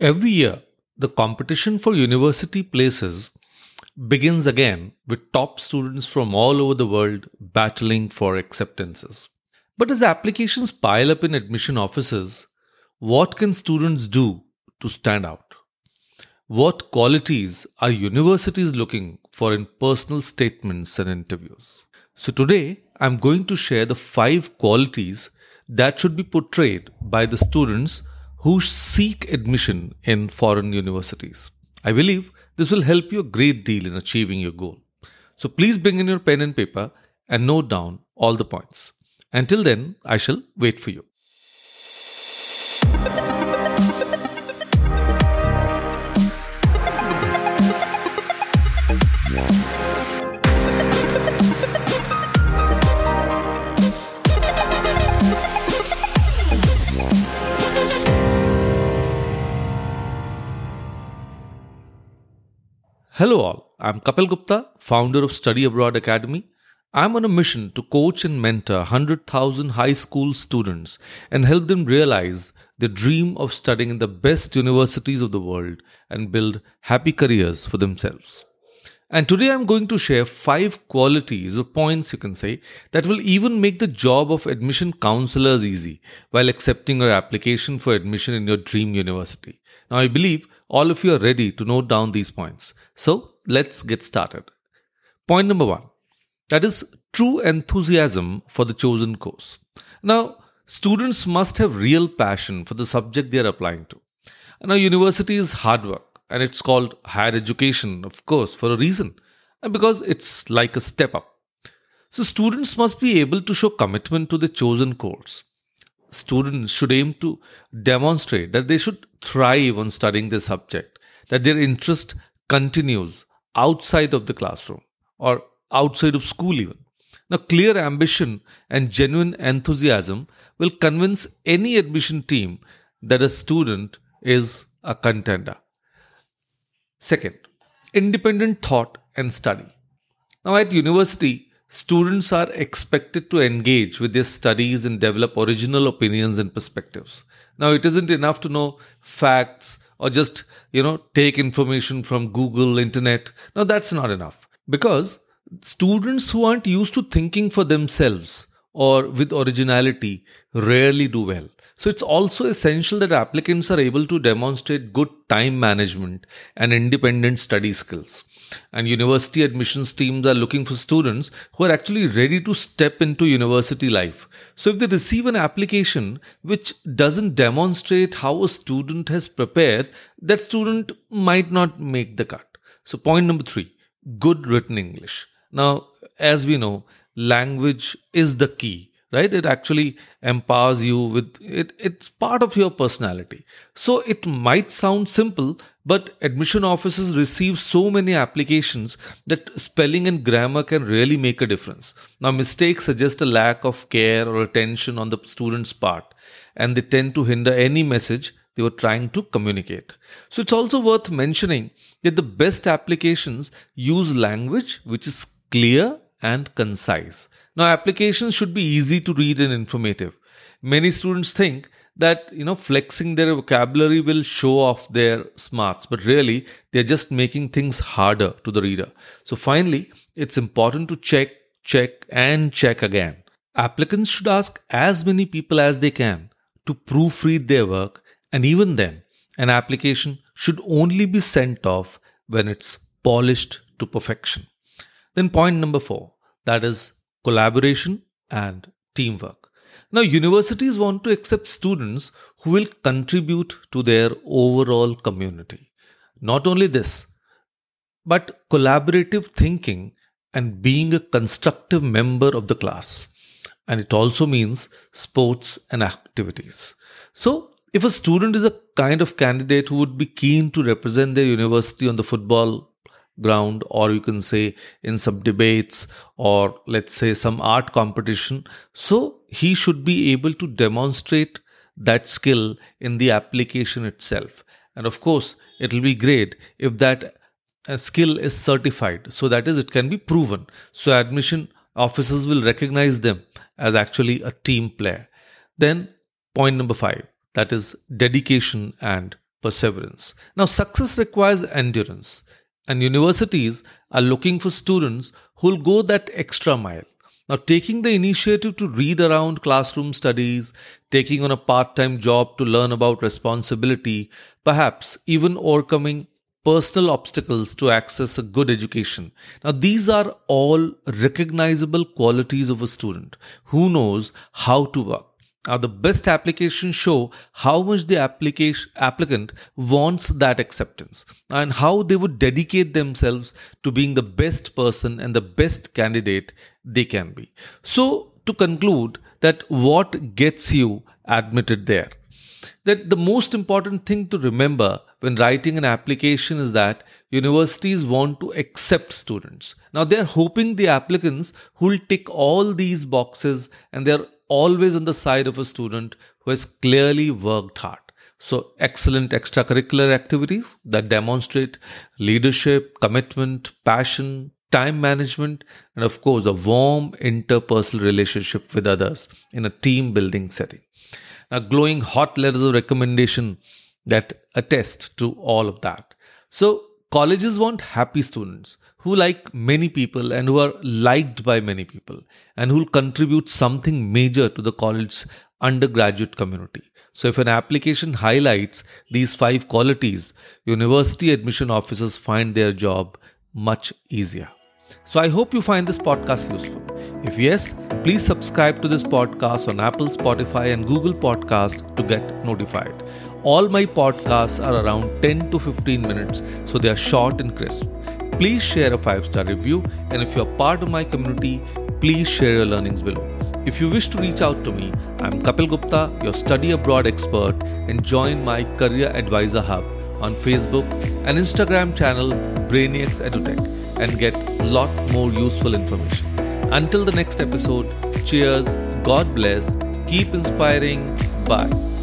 Every year, the competition for university places begins again with top students from all over the world battling for acceptances. But as applications pile up in admission offices, what can students do to stand out? What qualities are universities looking for in personal statements and interviews? So, today I'm going to share the five qualities that should be portrayed by the students who seek admission in foreign universities. I believe this will help you a great deal in achieving your goal. So please bring in your pen and paper and note down all the points. Until then, I shall wait for you. Hello, all. I'm Kapil Gupta, founder of Study Abroad Academy. I'm on a mission to coach and mentor 100,000 high school students and help them realize their dream of studying in the best universities of the world and build happy careers for themselves. And today I'm going to share five qualities or points you can say that will even make the job of admission counselors easy while accepting your application for admission in your dream university. Now I believe all of you are ready to note down these points. So let's get started. Point number one that is true enthusiasm for the chosen course. Now, students must have real passion for the subject they are applying to. Now, university is hard work and it's called higher education, of course, for a reason, and because it's like a step up. So, students must be able to show commitment to the chosen course. Students should aim to demonstrate that they should thrive on studying the subject, that their interest continues outside of the classroom or outside of school, even. Now, clear ambition and genuine enthusiasm will convince any admission team that a student is a contender. Second, independent thought and study. Now, at university, students are expected to engage with their studies and develop original opinions and perspectives. Now, it isn't enough to know facts or just, you know, take information from Google, internet. Now, that's not enough because students who aren't used to thinking for themselves or with originality rarely do well. So it's also essential that applicants are able to demonstrate good time management and independent study skills. And university admissions teams are looking for students who are actually ready to step into university life. So if they receive an application which doesn't demonstrate how a student has prepared, that student might not make the cut. So point number three, good written English. Now, as we know, language is the key right? It actually empowers you with it it's part of your personality. So it might sound simple but admission offices receive so many applications that spelling and grammar can really make a difference. Now mistakes suggest a lack of care or attention on the student's part and they tend to hinder any message they were trying to communicate. So it's also worth mentioning that the best applications use language which is clear and concise. Now, applications should be easy to read and informative. Many students think that you know flexing their vocabulary will show off their smarts but really they're just making things harder to the reader so finally it's important to check check and check again applicants should ask as many people as they can to proofread their work and even then an application should only be sent off when it's polished to perfection then, point number four that is collaboration and teamwork. Now, universities want to accept students who will contribute to their overall community. Not only this, but collaborative thinking and being a constructive member of the class. And it also means sports and activities. So, if a student is a kind of candidate who would be keen to represent their university on the football ground or you can say in some debates or let's say some art competition. So he should be able to demonstrate that skill in the application itself. And of course it will be great if that uh, skill is certified. So that is it can be proven. So admission officers will recognize them as actually a team player. Then point number 5 that is dedication and perseverance. Now, success requires endurance, and universities are looking for students who'll go that extra mile. Now, taking the initiative to read around classroom studies, taking on a part time job to learn about responsibility, perhaps even overcoming personal obstacles to access a good education. Now, these are all recognizable qualities of a student who knows how to work. Now, the best applications show how much the application applicant wants that acceptance and how they would dedicate themselves to being the best person and the best candidate they can be. So, to conclude, that what gets you admitted there? That the most important thing to remember when writing an application is that universities want to accept students. Now, they're hoping the applicants who will tick all these boxes and they're always on the side of a student who has clearly worked hard. So, excellent extracurricular activities that demonstrate leadership, commitment, passion, time management, and of course, a warm interpersonal relationship with others in a team building setting. Now, glowing hot letters of recommendation that attest to all of that. So, colleges want happy students who like many people and who are liked by many people and who contribute something major to the college's undergraduate community. So, if an application highlights these five qualities, university admission officers find their job much easier. So, I hope you find this podcast useful. If yes, please subscribe to this podcast on Apple, Spotify, and Google Podcast to get notified. All my podcasts are around 10 to 15 minutes, so they are short and crisp. Please share a 5 star review, and if you're part of my community, please share your learnings below. If you wish to reach out to me, I'm Kapil Gupta, your study abroad expert, and join my Career Advisor Hub on Facebook and Instagram channel Brainiacs EduTech and get a lot more useful information. Until the next episode, cheers, God bless, keep inspiring, bye.